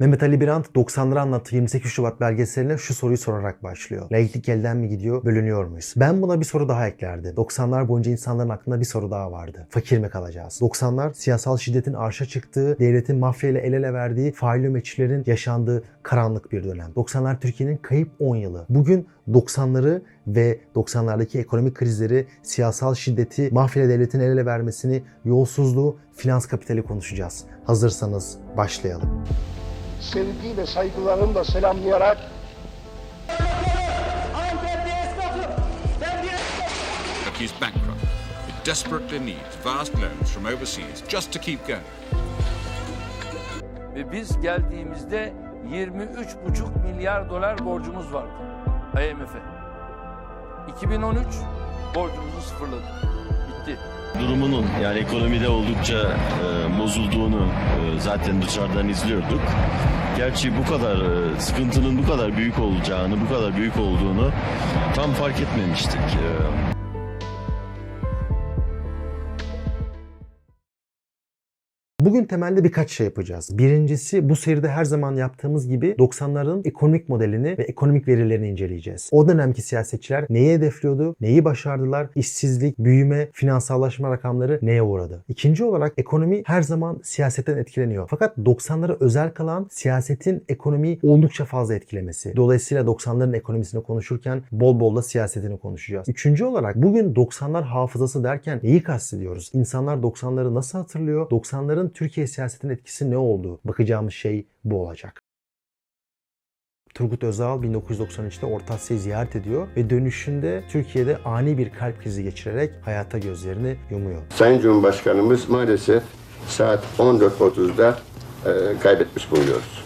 Mehmet Ali Birant 90'ları anlattığı 28 Şubat belgeseline şu soruyu sorarak başlıyor. Laiklik elden mi gidiyor, bölünüyor muyuz? Ben buna bir soru daha eklerdim. 90'lar boyunca insanların aklında bir soru daha vardı. Fakir mi kalacağız? 90'lar siyasal şiddetin arşa çıktığı, devletin mafya ile el ele verdiği, faili meçhullerin yaşandığı karanlık bir dönem. 90'lar Türkiye'nin kayıp 10 yılı. Bugün 90'ları ve 90'lardaki ekonomik krizleri, siyasal şiddeti, mafya devletin el ele vermesini, yolsuzluğu, finans kapitali konuşacağız. Hazırsanız başlayalım. Sevgi ve saygılarımla selamlayarak is bankrupt. It desperately needs vast loans from overseas just to keep going. Ve biz geldiğimizde 23,5 milyar dolar borcumuz vardı IMF'e. 2013 borcumuzu sıfırladık. Bitti. Durumunun yani ekonomide oldukça e, bozulduğunu e, zaten dışarıdan izliyorduk. Gerçi bu kadar e, sıkıntının bu kadar büyük olacağını, bu kadar büyük olduğunu tam fark etmemiştik. E, Bugün temelde birkaç şey yapacağız. Birincisi bu seride her zaman yaptığımız gibi 90'ların ekonomik modelini ve ekonomik verilerini inceleyeceğiz. O dönemki siyasetçiler neyi hedefliyordu, neyi başardılar, işsizlik, büyüme, finansallaşma rakamları neye uğradı. İkinci olarak ekonomi her zaman siyasetten etkileniyor. Fakat 90'lara özel kalan siyasetin ekonomiyi oldukça fazla etkilemesi. Dolayısıyla 90'ların ekonomisini konuşurken bol bol da siyasetini konuşacağız. Üçüncü olarak bugün 90'lar hafızası derken neyi kastediyoruz? İnsanlar 90'ları nasıl hatırlıyor? 90'ların Türkiye siyasetinin etkisi ne oldu? Bakacağımız şey bu olacak. Turgut Özal 1993'te Orta Asya'yı ziyaret ediyor ve dönüşünde Türkiye'de ani bir kalp krizi geçirerek hayata gözlerini yumuyor. Sayın Cumhurbaşkanımız maalesef saat 14.30'da e, kaybetmiş bulunuyoruz.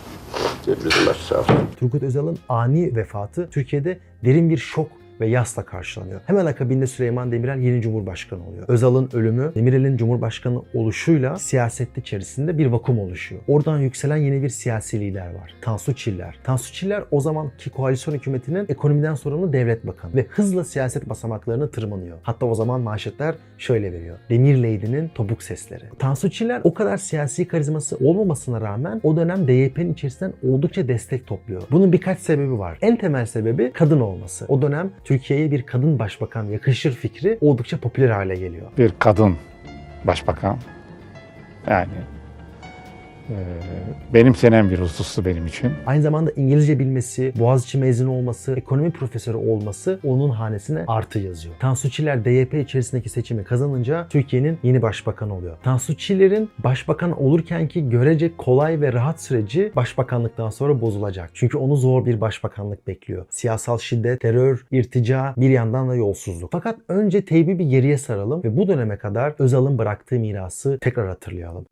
Hepimizin başı sağ olsun. Turgut Özal'ın ani vefatı Türkiye'de derin bir şok ve yasla karşılanıyor. Hemen akabinde Süleyman Demirel yeni Cumhurbaşkanı oluyor. Özal'ın ölümü Demirel'in Cumhurbaşkanı oluşuyla siyasette içerisinde bir vakum oluşuyor. Oradan yükselen yeni bir siyasi lider var. Tansu Çiller. Tansu Çiller o zamanki koalisyon hükümetinin ekonomiden sorumlu devlet bakanı ve hızla siyaset basamaklarını tırmanıyor. Hatta o zaman manşetler şöyle veriyor. Demirleydi'nin topuk sesleri. Tansu Çiller o kadar siyasi karizması olmamasına rağmen o dönem DYP'nin içerisinden oldukça destek topluyor. Bunun birkaç sebebi var. En temel sebebi kadın olması. O dönem Türkiye'ye bir kadın başbakan yakışır fikri oldukça popüler hale geliyor. bir kadın başbakan. Yani benimsenen bir husustu benim için. Aynı zamanda İngilizce bilmesi, Boğaziçi mezunu olması, ekonomi profesörü olması onun hanesine artı yazıyor. Tansu Çiller DYP içerisindeki seçimi kazanınca Türkiye'nin yeni başbakanı oluyor. Tansu Çiller'in başbakan olurken ki görece kolay ve rahat süreci başbakanlıktan sonra bozulacak. Çünkü onu zor bir başbakanlık bekliyor. Siyasal şiddet, terör, irtica, bir yandan da yolsuzluk. Fakat önce teybi bir geriye saralım ve bu döneme kadar Özal'ın bıraktığı mirası tekrar hatırlayalım.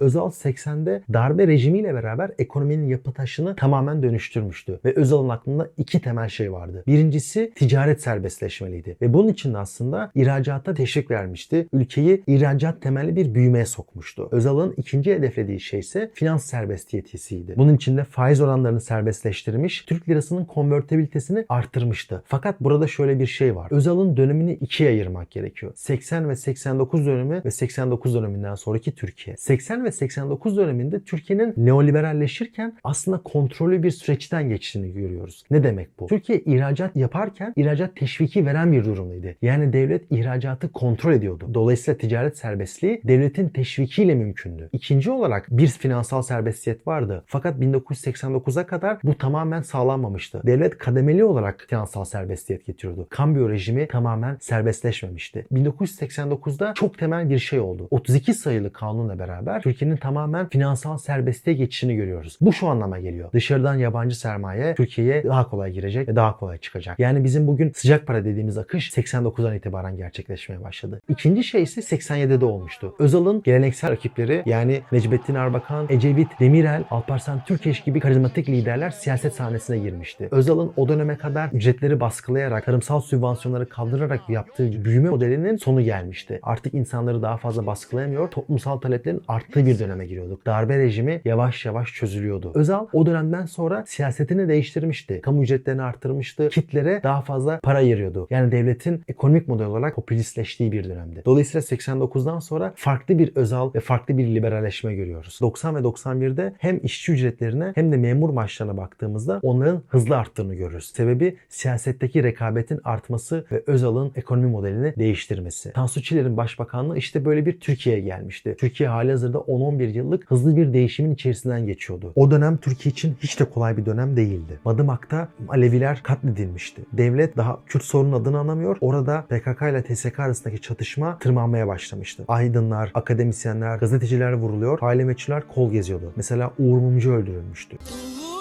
Özal 80'de darbe rejimiyle beraber ekonominin yapı taşını tamamen dönüştürmüştü. Ve Özal'ın aklında iki temel şey vardı. Birincisi ticaret serbestleşmeliydi. Ve bunun için de aslında ihracata teşvik vermişti. Ülkeyi ihracat temelli bir büyümeye sokmuştu. Özal'ın ikinci hedeflediği şey ise finans serbestiyetiydi. Bunun için de faiz oranlarını serbestleştirmiş, Türk lirasının konvertibilitesini arttırmıştı. Fakat burada şöyle bir şey var. Özal'ın dönemini ikiye ayırmak gerekiyor. 80 ve 89 dönemi ve 89 döneminden sonraki Türkiye. 80 ve 89 döneminde Türkiye'nin neoliberalleşirken aslında kontrollü bir süreçten geçtiğini görüyoruz. Ne demek bu? Türkiye ihracat yaparken ihracat teşviki veren bir durumdaydı. Yani devlet ihracatı kontrol ediyordu. Dolayısıyla ticaret serbestliği devletin teşvikiyle mümkündü. İkinci olarak bir finansal serbestiyet vardı. Fakat 1989'a kadar bu tamamen sağlanmamıştı. Devlet kademeli olarak finansal serbestiyet getiriyordu. Kambiyo rejimi tamamen serbestleşmemişti. 1989'da çok temel bir şey oldu. 32 sayılı kanunla beraber Türkiye'nin tamamen finansal serbestliğe geçişini görüyoruz. Bu şu anlama geliyor. Dışarıdan yabancı sermaye Türkiye'ye daha kolay girecek ve daha kolay çıkacak. Yani bizim bugün sıcak para dediğimiz akış 89'dan itibaren gerçekleşmeye başladı. İkinci şey ise 87'de olmuştu. Özal'ın geleneksel rakipleri yani Necmettin Erbakan, Ecevit, Demirel, Alparslan Türkeş gibi karizmatik liderler siyaset sahnesine girmişti. Özal'ın o döneme kadar ücretleri baskılayarak, tarımsal sübvansiyonları kaldırarak yaptığı büyüme modelinin sonu gelmişti. Artık insanları daha fazla baskılayamıyor, toplumsal taleplerin arttığı bir döneme giriyorduk. Darbe rejimi yavaş yavaş çözülüyordu. Özal o dönemden sonra siyasetini değiştirmişti. Kamu ücretlerini arttırmıştı. Kitlere daha fazla para ayırıyordu. Yani devletin ekonomik model olarak popülistleştiği bir dönemdi. Dolayısıyla 89'dan sonra farklı bir Özal ve farklı bir liberalleşme görüyoruz. 90 ve 91'de hem işçi ücretlerine hem de memur maaşlarına baktığımızda onların hızlı arttığını görürüz. Sebebi siyasetteki rekabetin artması ve Özal'ın ekonomi modelini değiştirmesi. Tansu Çiller'in başbakanlığı işte böyle bir Türkiye'ye gelmişti. Türkiye halihazırda 10-11 yıllık hızlı bir değişimin içerisinden geçiyordu. O dönem Türkiye için hiç de kolay bir dönem değildi. Madımak'ta Aleviler katledilmişti. Devlet daha Kürt sorunun adını anamıyor. Orada PKK ile TSK arasındaki çatışma tırmanmaya başlamıştı. Aydınlar, akademisyenler, gazeteciler vuruluyor. Aile meçhuller kol geziyordu. Mesela Uğur Mumcu öldürülmüştü. Uğurlar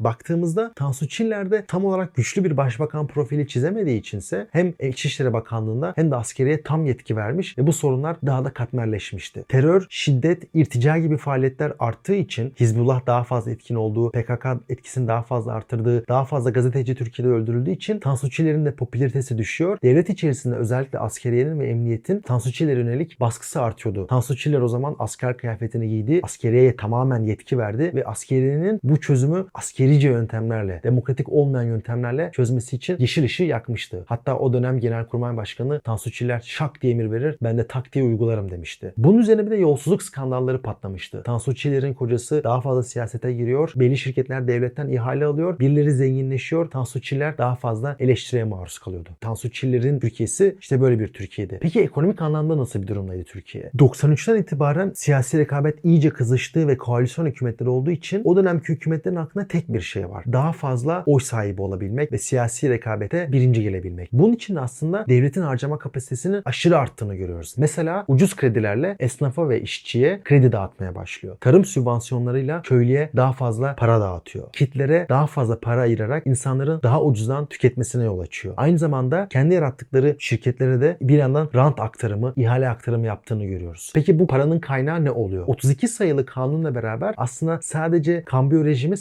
Baktığımızda Tansu Çiller de tam olarak güçlü bir başbakan profili çizemediği içinse hem İçişleri Bakanlığı'nda hem de askeriye tam yetki vermiş ve bu sorunlar daha da katmerleşmişti. Terör, şiddet, irtica gibi faaliyetler arttığı için Hizbullah daha fazla etkin olduğu, PKK etkisini daha fazla artırdığı, daha fazla gazeteci Türkiye'de öldürüldüğü için Tansu Çiller'in de popülaritesi düşüyor. Devlet içerisinde özellikle askeriyenin ve emniyetin Tansu Çiller'e yönelik baskısı artıyordu. Tansu Çiller o zaman asker kıyafetini giydi, askeriyeye tamamen yetki verdi ve askeriyenin bu çözümü askerice yöntemlerle, demokratik olmayan yöntemlerle çözmesi için yeşil ışığı yakmıştı. Hatta o dönem Genelkurmay Başkanı Tansu Çiller şak diye emir verir, ben de tak diye uygularım demişti. Bunun üzerine bir de yolsuzluk skandalları patlamıştı. Tansu Çiller'in kocası daha fazla siyasete giriyor, belli şirketler devletten ihale alıyor, birileri zenginleşiyor, Tansu Çiller daha fazla eleştiriye maruz kalıyordu. Tansu Çiller'in Türkiye'si işte böyle bir Türkiye'di. Peki ekonomik anlamda nasıl bir durumdaydı Türkiye? 93'ten itibaren siyasi rekabet iyice kızıştığı ve koalisyon hükümetleri olduğu için o dönemki hükümetlerin aklına tek bir şey var. Daha fazla oy sahibi olabilmek ve siyasi rekabete birinci gelebilmek. Bunun için aslında devletin harcama kapasitesinin aşırı arttığını görüyoruz. Mesela ucuz kredilerle esnafa ve işçiye kredi dağıtmaya başlıyor. Tarım sübvansiyonlarıyla köylüye daha fazla para dağıtıyor. Kitlere daha fazla para ayırarak insanların daha ucuzdan tüketmesine yol açıyor. Aynı zamanda kendi yarattıkları şirketlere de bir yandan rant aktarımı, ihale aktarımı yaptığını görüyoruz. Peki bu paranın kaynağı ne oluyor? 32 sayılı kanunla beraber aslında sadece kambiyo rejimi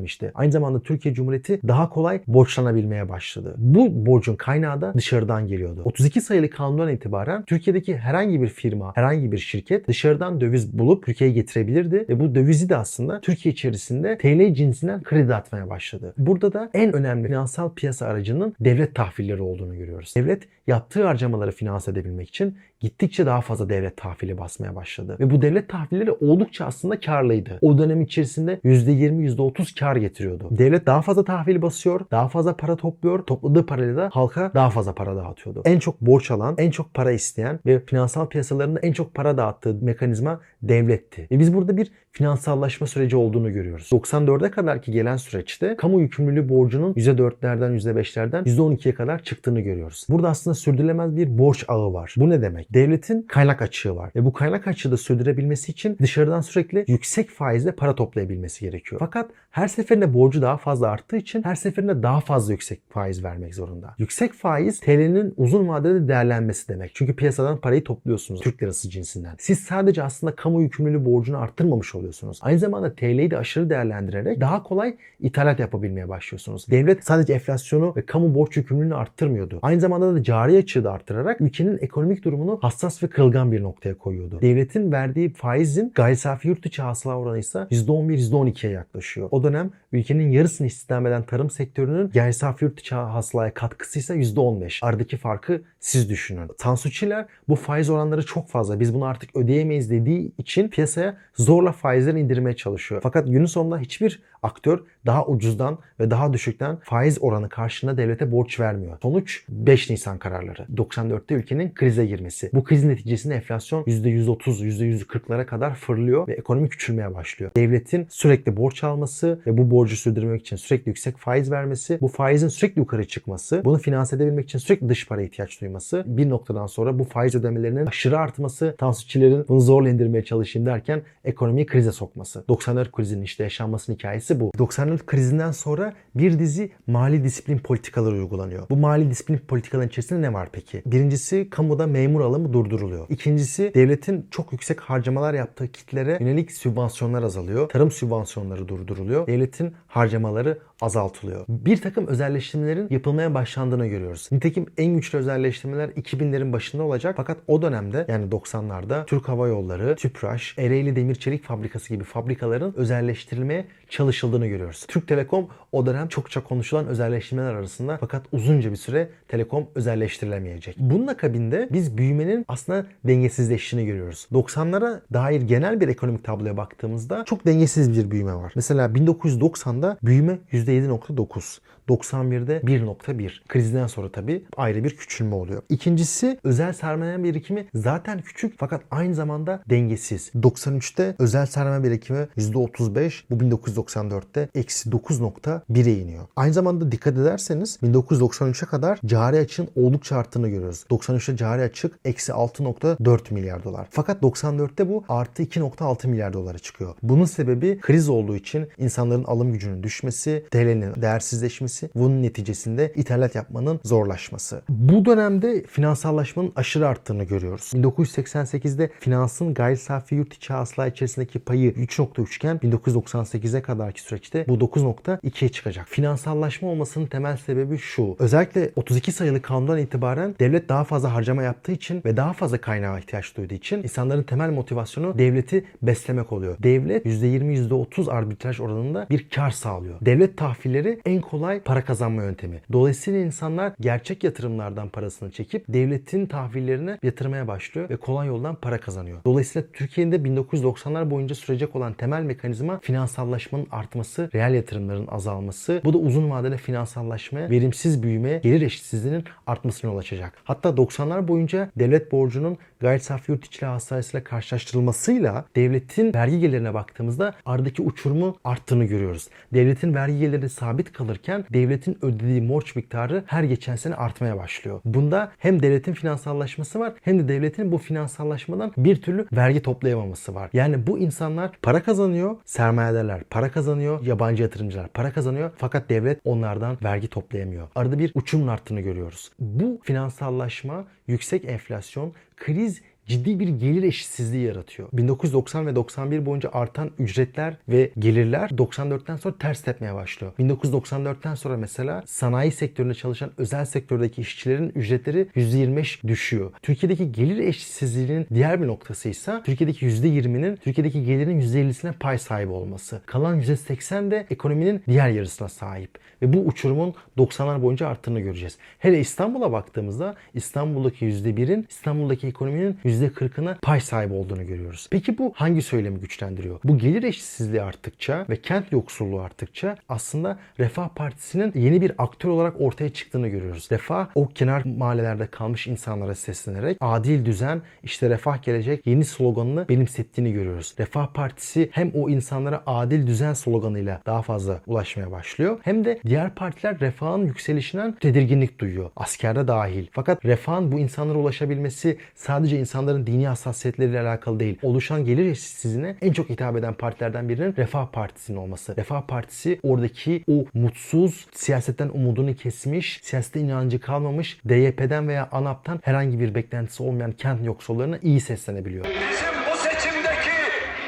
serbestleşmemişti. Aynı zamanda Türkiye Cumhuriyeti daha kolay borçlanabilmeye başladı. Bu borcun kaynağı da dışarıdan geliyordu. 32 sayılı kanundan itibaren Türkiye'deki herhangi bir firma, herhangi bir şirket dışarıdan döviz bulup Türkiye'ye getirebilirdi ve bu dövizi de aslında Türkiye içerisinde TL cinsinden kredi atmaya başladı. Burada da en önemli finansal piyasa aracının devlet tahvilleri olduğunu görüyoruz. Devlet yaptığı harcamaları finanse edebilmek için gittikçe daha fazla devlet tahvili basmaya başladı. Ve bu devlet tahvilleri oldukça aslında karlıydı. O dönem içerisinde %20, %30 kar getiriyordu. Devlet daha fazla tahvil basıyor, daha fazla para topluyor. Topladığı parayla da halka daha fazla para dağıtıyordu. En çok borç alan, en çok para isteyen ve finansal piyasalarında en çok para dağıttığı mekanizma devletti. Ve biz burada bir finansallaşma süreci olduğunu görüyoruz. 94'e kadar ki gelen süreçte kamu yükümlülüğü borcunun %4'lerden, %5'lerden %12'ye kadar çıktığını görüyoruz. Burada aslında sürdürülemez bir borç ağı var. Bu ne demek? Devletin kaynak açığı var. Ve bu kaynak açığı da sürdürebilmesi için dışarıdan sürekli yüksek faizle para toplayabilmesi gerekiyor. Fakat her seferinde borcu daha fazla arttığı için her seferinde daha fazla yüksek faiz vermek zorunda. Yüksek faiz TL'nin uzun vadede değerlenmesi demek. Çünkü piyasadan parayı topluyorsunuz Türk lirası cinsinden. Siz sadece aslında kamu yükümlülüğü borcunu arttırmamış oluyorsunuz. Aynı zamanda TL'yi de aşırı değerlendirerek daha kolay ithalat yapabilmeye başlıyorsunuz. Devlet sadece enflasyonu ve kamu borç yükümlülüğünü arttırmıyordu. Aynı zamanda da cari açığı da arttırarak ülkenin ekonomik durumunu hassas ve kırılgan bir noktaya koyuyordu. Devletin verdiği faizin gayri safi yurt içi hasıla oranı ise %11-12'ye yaklaşıyor. O dönem ülkenin yarısını istihdam eden tarım sektörünün gayri safi yurt içi hasılaya katkısı ise %15. Aradaki farkı siz düşünün. Tansu Çiller bu faiz oranları çok fazla. Biz bunu artık ödeyemeyiz dediği için piyasaya zorla faizleri indirmeye çalışıyor. Fakat günün sonunda hiçbir aktör daha ucuzdan ve daha düşükten faiz oranı karşılığında devlete borç vermiyor. Sonuç 5 Nisan kararları. 94'te ülkenin krize girmesi. Bu kriz neticesinde enflasyon %130, %140'lara kadar fırlıyor ve ekonomi küçülmeye başlıyor. Devletin sürekli borç alması ve bu borcu sürdürmek için sürekli yüksek faiz vermesi, bu faizin sürekli yukarı çıkması, bunu finanse edebilmek için sürekli dış para ihtiyaç duyması, bir noktadan sonra bu faiz ödemelerinin aşırı artması, Tansu Çiller'in bunu zorla indirmeye çalışayım derken ekonomiyi krize sokması. 94 krizinin işte yaşanmasının hikayesi bu. 94 krizinden sonra bir dizi mali disiplin politikaları uygulanıyor. Bu mali disiplin politikaların içerisinde ne var peki? Birincisi kamuda memur alımı durduruluyor. İkincisi devletin çok yüksek harcamalar yaptığı kitlere yönelik sübvansiyonlar azalıyor. Tarım sübvansiyonları durduruluyor. Devletin harcamaları azaltılıyor. Bir takım özelleştirmelerin yapılmaya başlandığını görüyoruz. Nitekim en güçlü özelleştirmeler 2000'lerin başında olacak fakat o dönemde yani 90'larda Türk Hava Yolları, Tüpraş, Ereğli Demir Çelik Fabrikası gibi fabrikaların özelleştirilmeye çalışıldığını görüyoruz. Türk Telekom o dönem çokça konuşulan özelleştirmeler arasında fakat uzunca bir süre Telekom özelleştirilemeyecek. Bunun akabinde biz büyümenin aslında dengesizleştiğini görüyoruz. 90'lara dair genel bir ekonomik tabloya baktığımızda çok dengesiz bir büyüme var. Mesela 1990'da büyüme %7.9. 91'de 1.1. Krizden sonra tabii ayrı bir küçülme oluyor. İkincisi özel sermaye birikimi zaten küçük fakat aynı zamanda dengesiz. 93'te özel sermaye birikimi %35. Bu 1994'te eksi 9.1'e iniyor. Aynı zamanda dikkat ederseniz 1993'e kadar cari açığın oldukça arttığını görüyoruz. 93'te cari açık eksi 6.4 milyar dolar. Fakat 94'te bu artı 2.6 milyar dolara çıkıyor. Bunun sebebi kriz olduğu için insanların alım gücünün düşmesi, TL'nin değersizleşmesi, bunun neticesinde ithalat yapmanın zorlaşması. Bu dönemde finansallaşmanın aşırı arttığını görüyoruz. 1988'de finansın gayri safi yurt içi hasıla içerisindeki payı 3.3 iken 1998'e kadarki süreçte bu 9.2'ye çıkacak. Finansallaşma olmasının temel sebebi şu. Özellikle 32 sayılı kanundan itibaren devlet daha fazla harcama yaptığı için ve daha fazla kaynağa ihtiyaç duyduğu için insanların temel motivasyonu devleti beslemek oluyor. Devlet %20-%30 arbitraj oranında bir kar sağlıyor. Devlet tahvilleri en kolay para kazanma yöntemi. Dolayısıyla insanlar gerçek yatırımlardan parasını çekip devletin tahvillerine yatırmaya başlıyor ve kolay yoldan para kazanıyor. Dolayısıyla Türkiye'de 1990'lar boyunca sürecek olan temel mekanizma finansallaşmanın artması, reel yatırımların azalması. Bu da uzun vadede finansallaşmaya, verimsiz büyümeye, gelir eşitsizliğinin artmasına yol açacak. Hatta 90'lar boyunca devlet borcunun gayri safi yurt içi hasılasıyla karşılaştırılmasıyla devletin vergi gelirine baktığımızda aradaki uçurumu arttığını görüyoruz. Devletin vergi geliri sabit kalırken devletin ödediği borç miktarı her geçen sene artmaya başlıyor. Bunda hem devletin finansallaşması var hem de devletin bu finansallaşmadan bir türlü vergi toplayamaması var. Yani bu insanlar para kazanıyor, sermayedarlar para kazanıyor, yabancı yatırımcılar para kazanıyor fakat devlet onlardan vergi toplayamıyor. Arada bir uçumun arttığını görüyoruz. Bu finansallaşma, yüksek enflasyon, kriz ciddi bir gelir eşitsizliği yaratıyor. 1990 ve 91 boyunca artan ücretler ve gelirler 94'ten sonra ters tepmeye başlıyor. 1994'ten sonra mesela sanayi sektöründe çalışan özel sektördeki işçilerin ücretleri %25 düşüyor. Türkiye'deki gelir eşitsizliğinin diğer bir noktası ise Türkiye'deki %20'nin Türkiye'deki gelirin %50'sine pay sahibi olması. Kalan %80 de ekonominin diğer yarısına sahip. Ve bu uçurumun 90'lar boyunca arttığını göreceğiz. Hele İstanbul'a baktığımızda İstanbul'daki %1'in İstanbul'daki ekonominin %40'ına pay sahibi olduğunu görüyoruz. Peki bu hangi söylemi güçlendiriyor? Bu gelir eşitsizliği arttıkça ve kent yoksulluğu arttıkça aslında Refah Partisi'nin yeni bir aktör olarak ortaya çıktığını görüyoruz. Refah o kenar mahallelerde kalmış insanlara seslenerek adil düzen işte refah gelecek yeni sloganını benimsettiğini görüyoruz. Refah Partisi hem o insanlara adil düzen sloganıyla daha fazla ulaşmaya başlıyor hem de diğer partiler refahın yükselişinden tedirginlik duyuyor. Askerde dahil. Fakat refahın bu insanlara ulaşabilmesi sadece insanların dini hassasiyetleriyle alakalı değil. Oluşan gelir eşitsizliğine en çok hitap eden partilerden birinin Refah Partisi'nin olması. Refah Partisi oradaki o mutsuz, siyasetten umudunu kesmiş, siyasete inancı kalmamış, DYP'den veya ANAP'tan herhangi bir beklentisi olmayan kent yoksullarına iyi seslenebiliyor. Bizim bu seçimdeki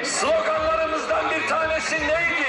sloganlarımızdan bir tanesi neydi?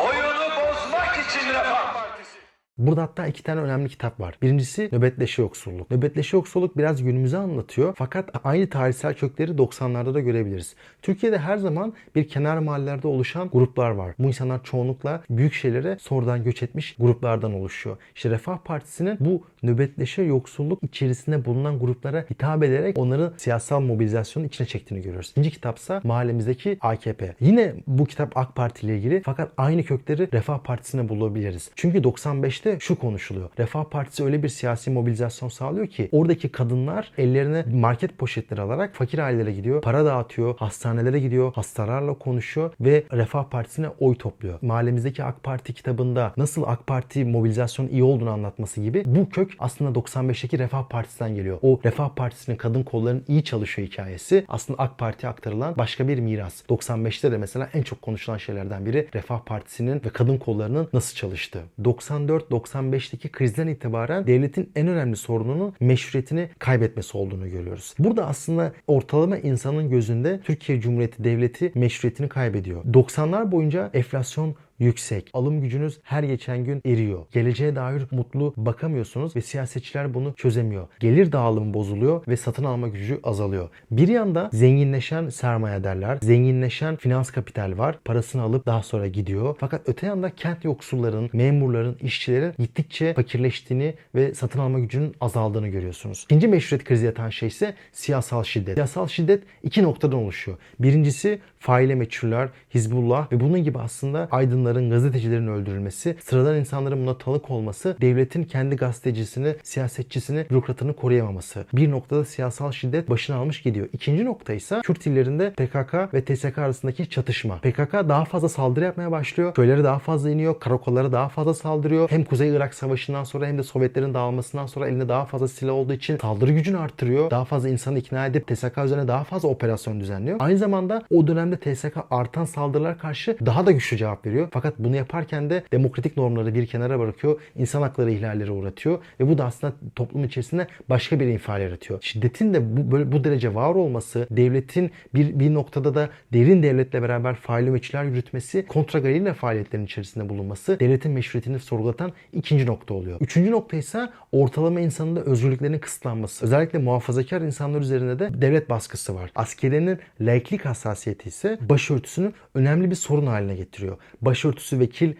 Oyunu bozmak için Refah Partisi. Burada hatta iki tane önemli kitap var. Birincisi Nöbetleşe Yoksulluk. Nöbetleşe Yoksulluk biraz günümüzü anlatıyor. Fakat aynı tarihsel kökleri 90'larda da görebiliriz. Türkiye'de her zaman bir kenar mahallelerde oluşan gruplar var. Bu insanlar çoğunlukla büyük şehirlere sonradan göç etmiş gruplardan oluşuyor. İşte Refah Partisi'nin bu nöbetleşe yoksulluk içerisinde bulunan gruplara hitap ederek onları siyasal mobilizasyonun içine çektiğini görüyoruz. İkinci kitapsa mahallemizdeki AKP. Yine bu kitap AK Parti ile ilgili fakat aynı kökleri Refah Partisi'ne bulabiliriz. Çünkü 95'te şu konuşuluyor. Refah Partisi öyle bir siyasi mobilizasyon sağlıyor ki oradaki kadınlar ellerine market poşetleri alarak fakir ailelere gidiyor, para dağıtıyor, hastanelere gidiyor, hastalarla konuşuyor ve Refah Partisi'ne oy topluyor. Mahallemizdeki AK Parti kitabında nasıl AK Parti mobilizasyon iyi olduğunu anlatması gibi bu kök aslında 95'teki Refah Partisi'nden geliyor. O Refah Partisi'nin kadın kollarının iyi çalışıyor hikayesi aslında AK Parti'ye aktarılan başka bir miras. 95'te de mesela en çok konuşulan şeylerden biri Refah Partisi'nin ve kadın kollarının nasıl çalıştığı. 94-95'teki krizden itibaren devletin en önemli sorununun meşruiyetini kaybetmesi olduğunu görüyoruz. Burada aslında ortalama insanın gözünde Türkiye Cumhuriyeti Devleti meşruiyetini kaybediyor. 90'lar boyunca enflasyon yüksek. Alım gücünüz her geçen gün eriyor. Geleceğe dair mutlu bakamıyorsunuz ve siyasetçiler bunu çözemiyor. Gelir dağılımı bozuluyor ve satın alma gücü azalıyor. Bir yanda zenginleşen sermayedarlar, zenginleşen finans kapital var. Parasını alıp daha sonra gidiyor. Fakat öte yanda kent yoksulların, memurların, işçilerin gittikçe fakirleştiğini ve satın alma gücünün azaldığını görüyorsunuz. İkinci meşruiyet krizi yatan şey ise siyasal şiddet. Siyasal şiddet iki noktadan oluşuyor. Birincisi faile meçhuller, Hizbullah ve bunun gibi aslında aydınların, gazetecilerin öldürülmesi, sıradan insanların buna tanık olması, devletin kendi gazetecisini, siyasetçisini, bürokratını koruyamaması. Bir noktada siyasal şiddet başını almış gidiyor. İkinci nokta ise Kürt illerinde PKK ve TSK arasındaki çatışma. PKK daha fazla saldırı yapmaya başlıyor. Köyleri daha fazla iniyor, karakollara daha fazla saldırıyor. Hem Kuzey Irak Savaşı'ndan sonra hem de Sovyetlerin dağılmasından sonra elinde daha fazla silah olduğu için saldırı gücünü arttırıyor. Daha fazla insanı ikna edip TSK üzerine daha fazla operasyon düzenliyor. Aynı zamanda o dönemde TSK artan saldırılar karşı daha da güçlü cevap veriyor. Fakat bunu yaparken de demokratik normları bir kenara bırakıyor. insan hakları ihlalleri uğratıyor ve bu da aslında toplum içerisinde başka bir infial yaratıyor. Şiddetin de bu, böyle, bu derece var olması, devletin bir, bir noktada da derin devletle beraber faili meçhuller yürütmesi, kontragalina faaliyetlerin içerisinde bulunması devletin meşruiyetini sorgulatan ikinci nokta oluyor. Üçüncü nokta ise ortalama insanın da özgürlüklerinin kısıtlanması. Özellikle muhafazakar insanlar üzerinde de devlet baskısı var. Askeriyenin laiklik hassasiyeti ise başörtüsünü önemli bir sorun haline getiriyor. Başörtüsü vekil ma-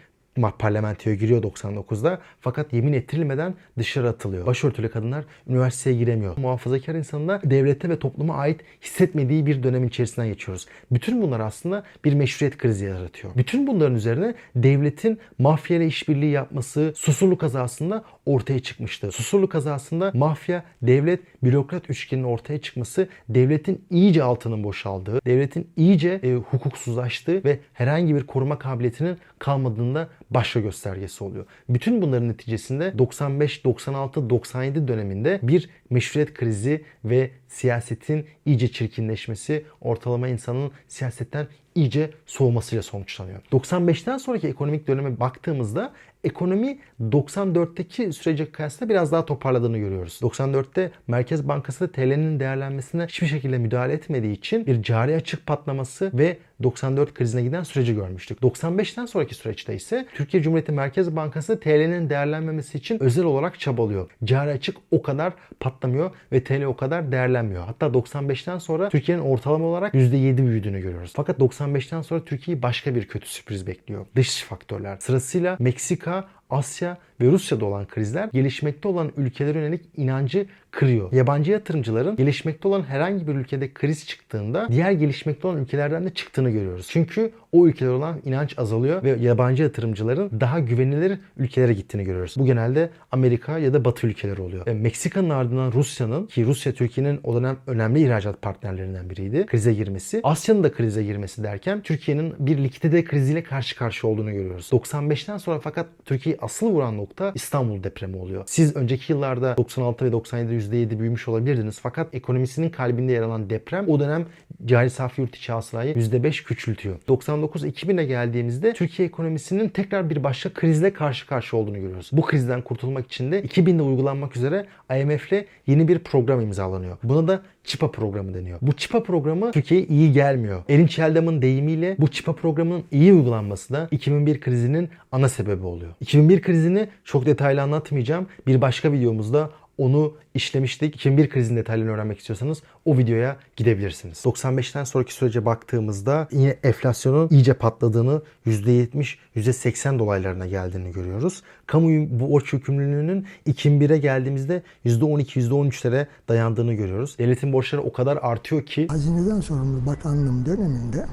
parlamentoya giriyor 99'da fakat yemin ettirilmeden dışarı atılıyor. Başörtülü kadınlar üniversiteye giremiyor. Muhafazakar insanın da devlete ve topluma ait hissetmediği bir dönemin içerisinden geçiyoruz. Bütün bunlar aslında bir meşruiyet krizi yaratıyor. Bütün bunların üzerine devletin mafya ile işbirliği yapması Susurlu kazasında ortaya çıkmıştı. Susurlu kazasında mafya, devlet, bürokrat üçgeninin ortaya çıkması devletin iyice altının boşaldığı, devletin iyice e, hukuksuzlaştığı ve herhangi bir koruma kabiliyetinin kalmadığında başka göstergesi oluyor. Bütün bunların neticesinde 95, 96, 97 döneminde bir meşruiyet krizi ve siyasetin iyice çirkinleşmesi, ortalama insanın siyasetten iyice soğumasıyla sonuçlanıyor. 95'ten sonraki ekonomik döneme baktığımızda ekonomi 94'teki sürece kıyasla biraz daha toparladığını görüyoruz. 94'te Merkez Bankası da TL'nin değerlenmesine hiçbir şekilde müdahale etmediği için bir cari açık patlaması ve 94 krizine giden süreci görmüştük. 95'ten sonraki süreçte ise Türkiye Cumhuriyeti Merkez Bankası TL'nin değerlenmemesi için özel olarak çabalıyor. Cari açık o kadar patlamıyor ve TL o kadar değerlenmiyor. Hatta 95'ten sonra Türkiye'nin ortalama olarak %7 büyüdüğünü görüyoruz. Fakat 95'ten sonra Türkiye'yi başka bir kötü sürpriz bekliyor. Dış faktörler. Sırasıyla Meksika, Asya ve Rusya'da olan krizler gelişmekte olan ülkelere yönelik inancı kırıyor. Yabancı yatırımcıların gelişmekte olan herhangi bir ülkede kriz çıktığında diğer gelişmekte olan ülkelerden de çıktığını görüyoruz. Çünkü o ülkelere olan inanç azalıyor ve yabancı yatırımcıların daha güvenilir ülkelere gittiğini görüyoruz. Bu genelde Amerika ya da Batı ülkeleri oluyor. Ve Meksika'nın ardından Rusya'nın ki Rusya Türkiye'nin o dönem önemli ihracat partnerlerinden biriydi. Krize girmesi. Asya'nın da krize girmesi derken Türkiye'nin bir likidite kriziyle karşı karşıya olduğunu görüyoruz. 95'ten sonra fakat Türkiye'yi asıl vuran nokta İstanbul depremi oluyor. Siz önceki yıllarda 96 ve 97'de %7 büyümüş olabilirdiniz fakat ekonomisinin kalbinde yer alan deprem o dönem cari safi yurt içi hasılayı %5 küçültüyor. 99-2000'e geldiğimizde Türkiye ekonomisinin tekrar bir başka krizle karşı karşıya olduğunu görüyoruz. Bu krizden kurtulmak için de 2000'de uygulanmak üzere IMF'le yeni bir program imzalanıyor. Buna da ÇIPA programı deniyor. Bu ÇIPA programı Türkiye'ye iyi gelmiyor. Erinç Yeldam'ın deyimiyle bu ÇIPA programının iyi uygulanması da 2001 krizinin ana sebebi oluyor. 2001 krizini çok detaylı anlatmayacağım. Bir başka videomuzda onu işlemiştik. 2001 krizinin detaylarını öğrenmek istiyorsanız o videoya gidebilirsiniz. 95'ten sonraki sürece baktığımızda yine enflasyonun iyice patladığını %70, %80 dolaylarına geldiğini görüyoruz. Kamu borç yükümlülüğünün 2001'e geldiğimizde %12, %13'lere dayandığını görüyoruz. Devletin borçları o kadar artıyor ki Hazineden sorumlu bakanlığım döneminde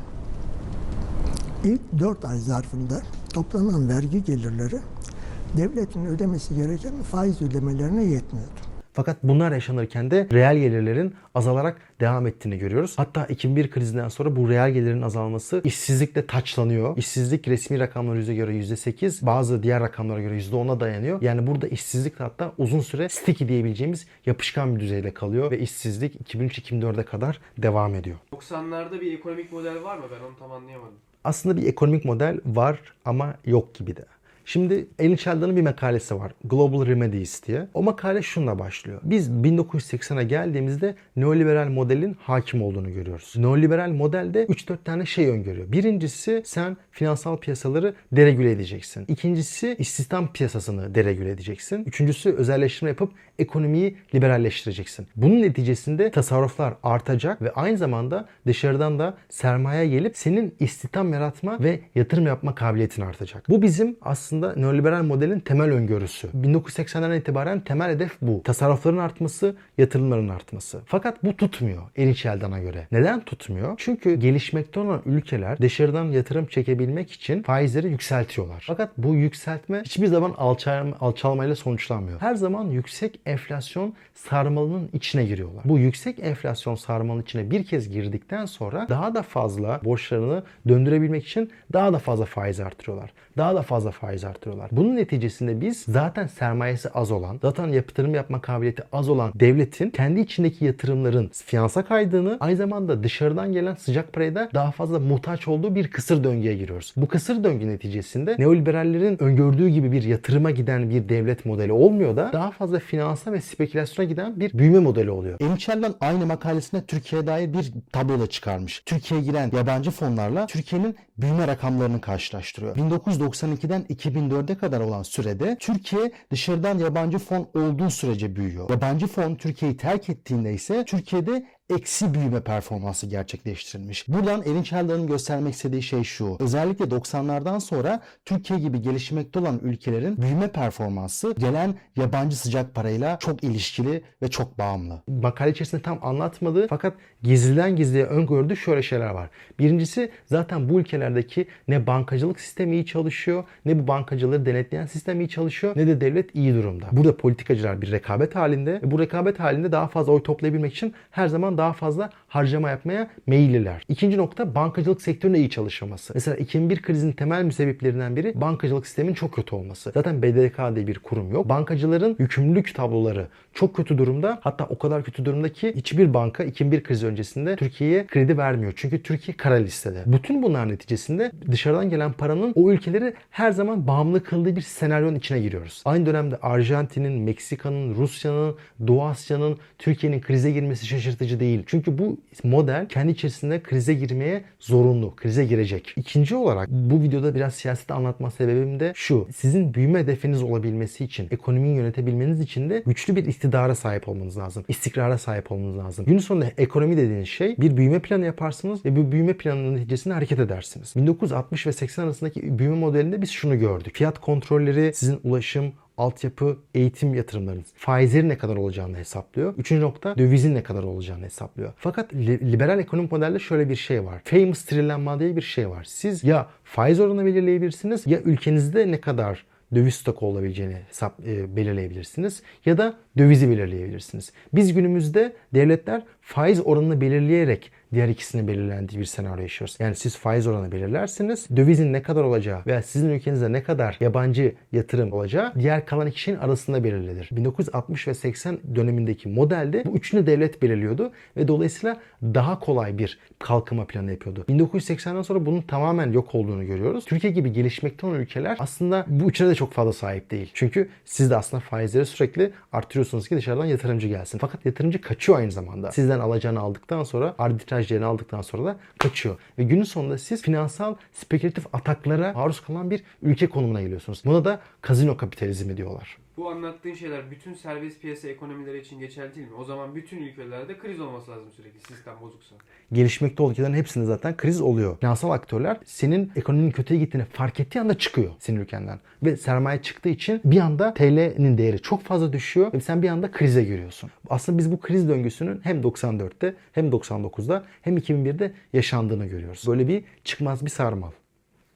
ilk 4 ay zarfında toplanan vergi gelirleri devletin ödemesi gereken faiz ödemelerine yetmiyordu. Fakat bunlar yaşanırken de reel gelirlerin azalarak devam ettiğini görüyoruz. Hatta 2001 krizinden sonra bu reel gelirin azalması işsizlikle taçlanıyor. İşsizlik resmi rakamlara göre %8, bazı diğer rakamlara göre %10'a dayanıyor. Yani burada işsizlik de hatta uzun süre sticky diyebileceğimiz yapışkan bir düzeyde kalıyor ve işsizlik 2003-2004'e kadar devam ediyor. 90'larda bir ekonomik model var mı? Ben onu tam anlayamadım. Aslında bir ekonomik model var ama yok gibi de. Şimdi Elin Sheldon'ın bir makalesi var. Global Remedies diye. O makale şunla başlıyor. Biz 1980'e geldiğimizde neoliberal modelin hakim olduğunu görüyoruz. Neoliberal modelde 3-4 tane şey öngörüyor. Birincisi sen finansal piyasaları deregüle edeceksin. İkincisi istihdam piyasasını deregüle edeceksin. Üçüncüsü özelleştirme yapıp ekonomiyi liberalleştireceksin. Bunun neticesinde tasarruflar artacak ve aynı zamanda dışarıdan da sermaye gelip senin istihdam yaratma ve yatırım yapma kabiliyetin artacak. Bu bizim aslında neoliberal modelin temel öngörüsü. 1980'den itibaren temel hedef bu. Tasarrufların artması, yatırımların artması. Fakat bu tutmuyor Erich Sheldon'a göre. Neden tutmuyor? Çünkü gelişmekte olan ülkeler dışarıdan yatırım çekebilmek için faizleri yükseltiyorlar. Fakat bu yükseltme hiçbir zaman alçalma, alçalmayla sonuçlanmıyor. Her zaman yüksek enflasyon sarmalının içine giriyorlar. Bu yüksek enflasyon sarmalının içine bir kez girdikten sonra daha da fazla borçlarını döndürebilmek için daha da fazla faiz artırıyorlar. Daha da fazla faiz artırıyorlar. Bunun neticesinde biz zaten sermayesi az olan, zaten yatırım yapma kabiliyeti az olan devletin kendi içindeki yatırımların finansa kaydığını, aynı zamanda dışarıdan gelen sıcak paraya da daha fazla muhtaç olduğu bir kısır döngüye giriyoruz. Bu kısır döngü neticesinde neoliberallerin öngördüğü gibi bir yatırıma giden bir devlet modeli olmuyor da daha fazla finansa ve spekülasyona giden bir büyüme modeli oluyor. Emil Sheldon aynı makalesinde Türkiye'ye dair bir tablo da çıkarmış. Türkiye'ye giren yabancı fonlarla Türkiye'nin büyüme rakamlarını karşılaştırıyor. 1992'den 2004'e kadar olan sürede Türkiye dışarıdan yabancı fon olduğu sürece büyüyor. Yabancı fon Türkiye'yi terk ettiğinde ise Türkiye'de eksi büyüme performansı gerçekleştirilmiş. Buradan Erin Sheldon'ın göstermek istediği şey şu. Özellikle 90'lardan sonra Türkiye gibi gelişmekte olan ülkelerin büyüme performansı gelen yabancı sıcak parayla çok ilişkili ve çok bağımlı. Makale içerisinde tam anlatmadığı fakat gizliden gizliye öngördüğü şöyle şeyler var. Birincisi zaten bu ülkelerdeki ne bankacılık sistemi iyi çalışıyor, ne bu bankacıları denetleyen sistem iyi çalışıyor, ne de devlet iyi durumda. Burada politikacılar bir rekabet halinde ve bu rekabet halinde daha fazla oy toplayabilmek için her zaman daha fazla harcama yapmaya meyilliler. İkinci nokta bankacılık sektörünün iyi çalışılması. Mesela 2001 krizin temel müsebeplerinden biri bankacılık sistemin çok kötü olması. Zaten BDDK diye bir kurum yok. Bankacıların yükümlülük tabloları çok kötü durumda. Hatta o kadar kötü durumda ki hiçbir banka 2001 krizi öncesinde Türkiye'ye kredi vermiyor. Çünkü Türkiye kara listede. Bütün bunlar neticesinde dışarıdan gelen paranın o ülkeleri her zaman bağımlı kıldığı bir senaryonun içine giriyoruz. Aynı dönemde Arjantin'in, Meksika'nın, Rusya'nın, Doğu Asya'nın Türkiye'nin krize girmesi şaşırtıcı değil. Çünkü bu model kendi içerisinde krize girmeye zorunlu. Krize girecek. İkinci olarak bu videoda biraz siyaseti anlatma sebebim de şu. Sizin büyüme hedefiniz olabilmesi için, ekonomiyi yönetebilmeniz için de güçlü bir iktidara sahip olmanız lazım. İstikrara sahip olmanız lazım. Günün sonunda ekonomi dediğiniz şey bir büyüme planı yaparsınız ve bu büyüme planının neticesinde hareket edersiniz. 1960 ve 80 arasındaki büyüme modelinde biz şunu gördük. Fiyat kontrolleri, sizin ulaşım, altyapı, eğitim yatırımlarınız. Faizlerin ne kadar olacağını hesaplıyor. Üçüncü nokta dövizin ne kadar olacağını hesaplıyor. Fakat li- liberal ekonomik modelde şöyle bir şey var. Famous trillenma diye bir şey var. Siz ya faiz oranı belirleyebilirsiniz ya ülkenizde ne kadar döviz stoku olabileceğini hesap e, belirleyebilirsiniz ya da dövizi belirleyebilirsiniz. Biz günümüzde devletler faiz oranını belirleyerek diğer ikisini belirlendiği bir senaryo yaşıyoruz. Yani siz faiz oranı belirlersiniz. Dövizin ne kadar olacağı veya sizin ülkenizde ne kadar yabancı yatırım olacağı diğer kalan iki şeyin arasında belirlenir. 1960 ve 80 dönemindeki modelde bu üçünü devlet belirliyordu ve dolayısıyla daha kolay bir kalkınma planı yapıyordu. 1980'den sonra bunun tamamen yok olduğunu görüyoruz. Türkiye gibi gelişmekte olan ülkeler aslında bu üçüne de çok fazla sahip değil. Çünkü siz de aslında faizleri sürekli artırıyorsunuz ki dışarıdan yatırımcı gelsin. Fakat yatırımcı kaçıyor aynı zamanda. Sizden alacağını aldıktan sonra arbitraj yerini aldıktan sonra da kaçıyor. Ve günün sonunda siz finansal spekülatif ataklara maruz kalan bir ülke konumuna geliyorsunuz. Buna da kazino kapitalizmi diyorlar. Bu anlattığın şeyler bütün serbest piyasa ekonomileri için geçerli değil mi? O zaman bütün ülkelerde kriz olması lazım sürekli sistem bozuksa. gelişmekte olan ülkelerin hepsinde zaten kriz oluyor. Finansal aktörler senin ekonominin kötüye gittiğini fark ettiği anda çıkıyor senin ülkenden. Ve sermaye çıktığı için bir anda TL'nin değeri çok fazla düşüyor ve sen bir anda krize giriyorsun. Aslında biz bu kriz döngüsünün hem 94'te hem 99'da hem 2001'de yaşandığını görüyoruz. Böyle bir çıkmaz bir sarmal.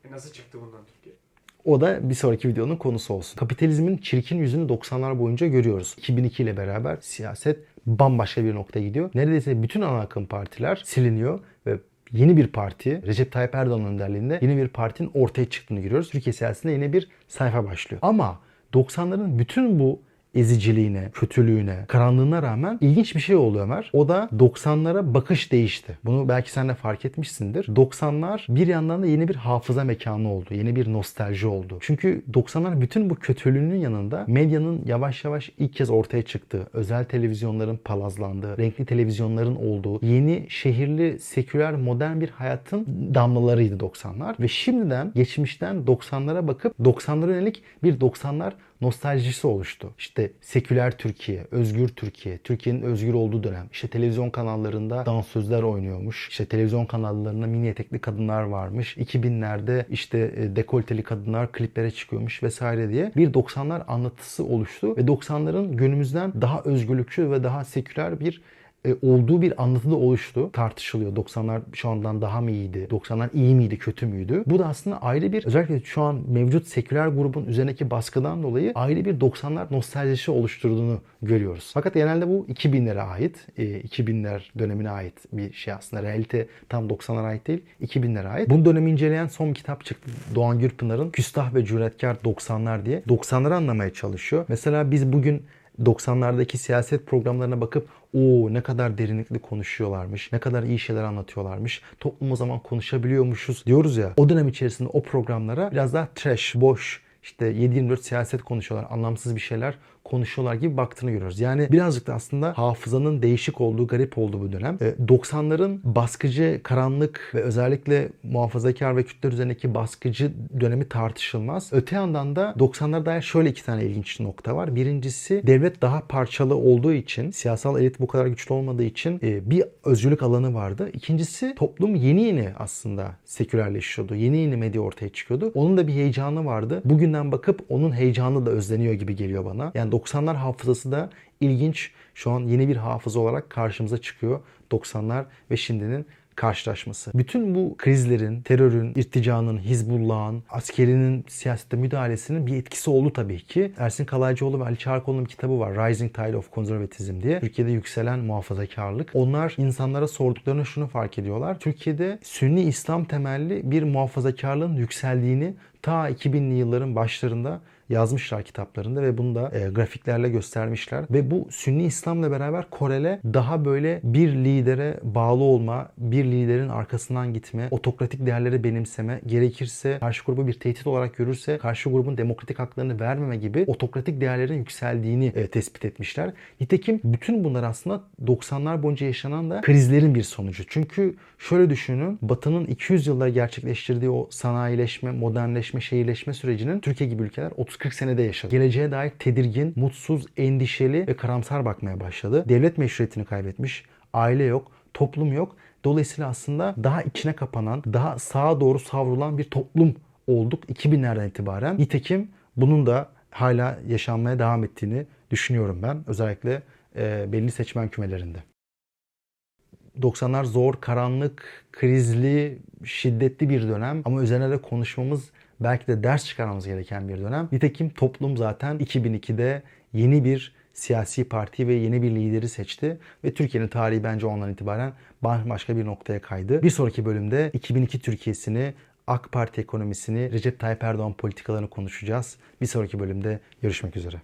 E nasıl çıktı bundan Türkiye? O da bir sonraki videonun konusu olsun. Kapitalizmin çirkin yüzünü 90'lar boyunca görüyoruz. 2002 ile beraber siyaset bambaşka bir noktaya gidiyor. Neredeyse bütün ana akım partiler siliniyor ve yeni bir parti Recep Tayyip Erdoğan önderliğinde yeni bir partinin ortaya çıktığını görüyoruz. Türkiye siyasetinde yeni bir sayfa başlıyor. Ama 90'ların bütün bu eziciliğine, kötülüğüne, karanlığına rağmen ilginç bir şey oldu Ömer. O da 90'lara bakış değişti. Bunu belki sen de fark etmişsindir. 90'lar bir yandan da yeni bir hafıza mekanı oldu. Yeni bir nostalji oldu. Çünkü 90'lar bütün bu kötülüğünün yanında medyanın yavaş yavaş ilk kez ortaya çıktığı, özel televizyonların palazlandığı, renkli televizyonların olduğu, yeni şehirli, seküler, modern bir hayatın damlalarıydı 90'lar. Ve şimdiden geçmişten 90'lara bakıp 90'lara yönelik bir 90'lar nostaljisi oluştu. İşte seküler Türkiye, özgür Türkiye, Türkiye'nin özgür olduğu dönem. İşte televizyon kanallarında dansözler oynuyormuş. İşte televizyon kanallarında mini etekli kadınlar varmış. 2000'lerde işte e, dekolteli kadınlar kliplere çıkıyormuş vesaire diye bir 90'lar anlatısı oluştu ve 90'ların günümüzden daha özgürlükçü ve daha seküler bir e, olduğu bir anlatı da oluştu. Tartışılıyor. 90'lar şu andan daha mı iyiydi? 90'lar iyi miydi, kötü müydü? Bu da aslında ayrı bir özellikle şu an mevcut seküler grubun üzerindeki baskıdan dolayı ayrı bir 90'lar nostaljisi oluşturduğunu görüyoruz. Fakat genelde bu 2000'lere ait, e, 2000'ler dönemine ait bir şey aslında. Realite tam 90'lara ait değil, 2000'lere ait. Bu dönemi inceleyen son kitap çıktı. Doğan Gürpınar'ın Küstah ve Cüretkar 90'lar diye. 90'ları anlamaya çalışıyor. Mesela biz bugün 90'lardaki siyaset programlarına bakıp o ne kadar derinlikli konuşuyorlarmış, ne kadar iyi şeyler anlatıyorlarmış, toplum o zaman konuşabiliyormuşuz diyoruz ya. O dönem içerisinde o programlara biraz daha trash, boş, işte 7-24 siyaset konuşuyorlar, anlamsız bir şeyler konuşuyorlar gibi baktığını görüyoruz. Yani birazcık da aslında hafızanın değişik olduğu, garip olduğu bu dönem. E, 90'ların baskıcı, karanlık ve özellikle muhafazakar ve Kürtler üzerindeki baskıcı dönemi tartışılmaz. Öte yandan da 90'lara dair şöyle iki tane ilginç nokta var. Birincisi devlet daha parçalı olduğu için, siyasal elit bu kadar güçlü olmadığı için e, bir özgürlük alanı vardı. İkincisi toplum yeni yeni aslında sekülerleşiyordu. Yeni yeni medya ortaya çıkıyordu. Onun da bir heyecanı vardı. Bugünden bakıp onun heyecanı da özleniyor gibi geliyor bana. Yani 90'lar hafızası da ilginç. Şu an yeni bir hafıza olarak karşımıza çıkıyor. 90'lar ve şimdinin karşılaşması. Bütün bu krizlerin, terörün, irticanın, Hizbullah'ın, askerinin siyasette müdahalesinin bir etkisi oldu tabii ki. Ersin Kalaycıoğlu ve Ali Çağrıkoğlu'nun bir kitabı var. Rising Tide of Conservatism diye. Türkiye'de yükselen muhafazakarlık. Onlar insanlara sorduklarında şunu fark ediyorlar. Türkiye'de Sünni İslam temelli bir muhafazakarlığın yükseldiğini ta 2000'li yılların başlarında yazmışlar kitaplarında ve bunu da e, grafiklerle göstermişler. Ve bu Sünni İslam'la beraber Korele daha böyle bir lidere bağlı olma, bir liderin arkasından gitme, otokratik değerleri benimseme, gerekirse karşı grubu bir tehdit olarak görürse karşı grubun demokratik haklarını vermeme gibi otokratik değerlerin yükseldiğini e, tespit etmişler. Nitekim bütün bunlar aslında 90'lar boyunca yaşanan da krizlerin bir sonucu. Çünkü şöyle düşünün, Batı'nın 200 yılda gerçekleştirdiği o sanayileşme, modernleşme, şehirleşme sürecinin Türkiye gibi ülkeler 30-40 senede yaşadı. Geleceğe dair tedirgin, mutsuz, endişeli ve karamsar bakmaya başladı. Devlet meşruiyetini kaybetmiş, aile yok, toplum yok. Dolayısıyla aslında daha içine kapanan, daha sağa doğru savrulan bir toplum olduk 2000'lerden itibaren. Nitekim bunun da hala yaşanmaya devam ettiğini düşünüyorum ben. Özellikle e, belli seçmen kümelerinde. 90'lar zor, karanlık, krizli, şiddetli bir dönem ama üzerine de konuşmamız belki de ders çıkarmamız gereken bir dönem. Nitekim toplum zaten 2002'de yeni bir siyasi parti ve yeni bir lideri seçti ve Türkiye'nin tarihi bence ondan itibaren başka bir noktaya kaydı. Bir sonraki bölümde 2002 Türkiye'sini AK Parti ekonomisini, Recep Tayyip Erdoğan politikalarını konuşacağız. Bir sonraki bölümde görüşmek üzere.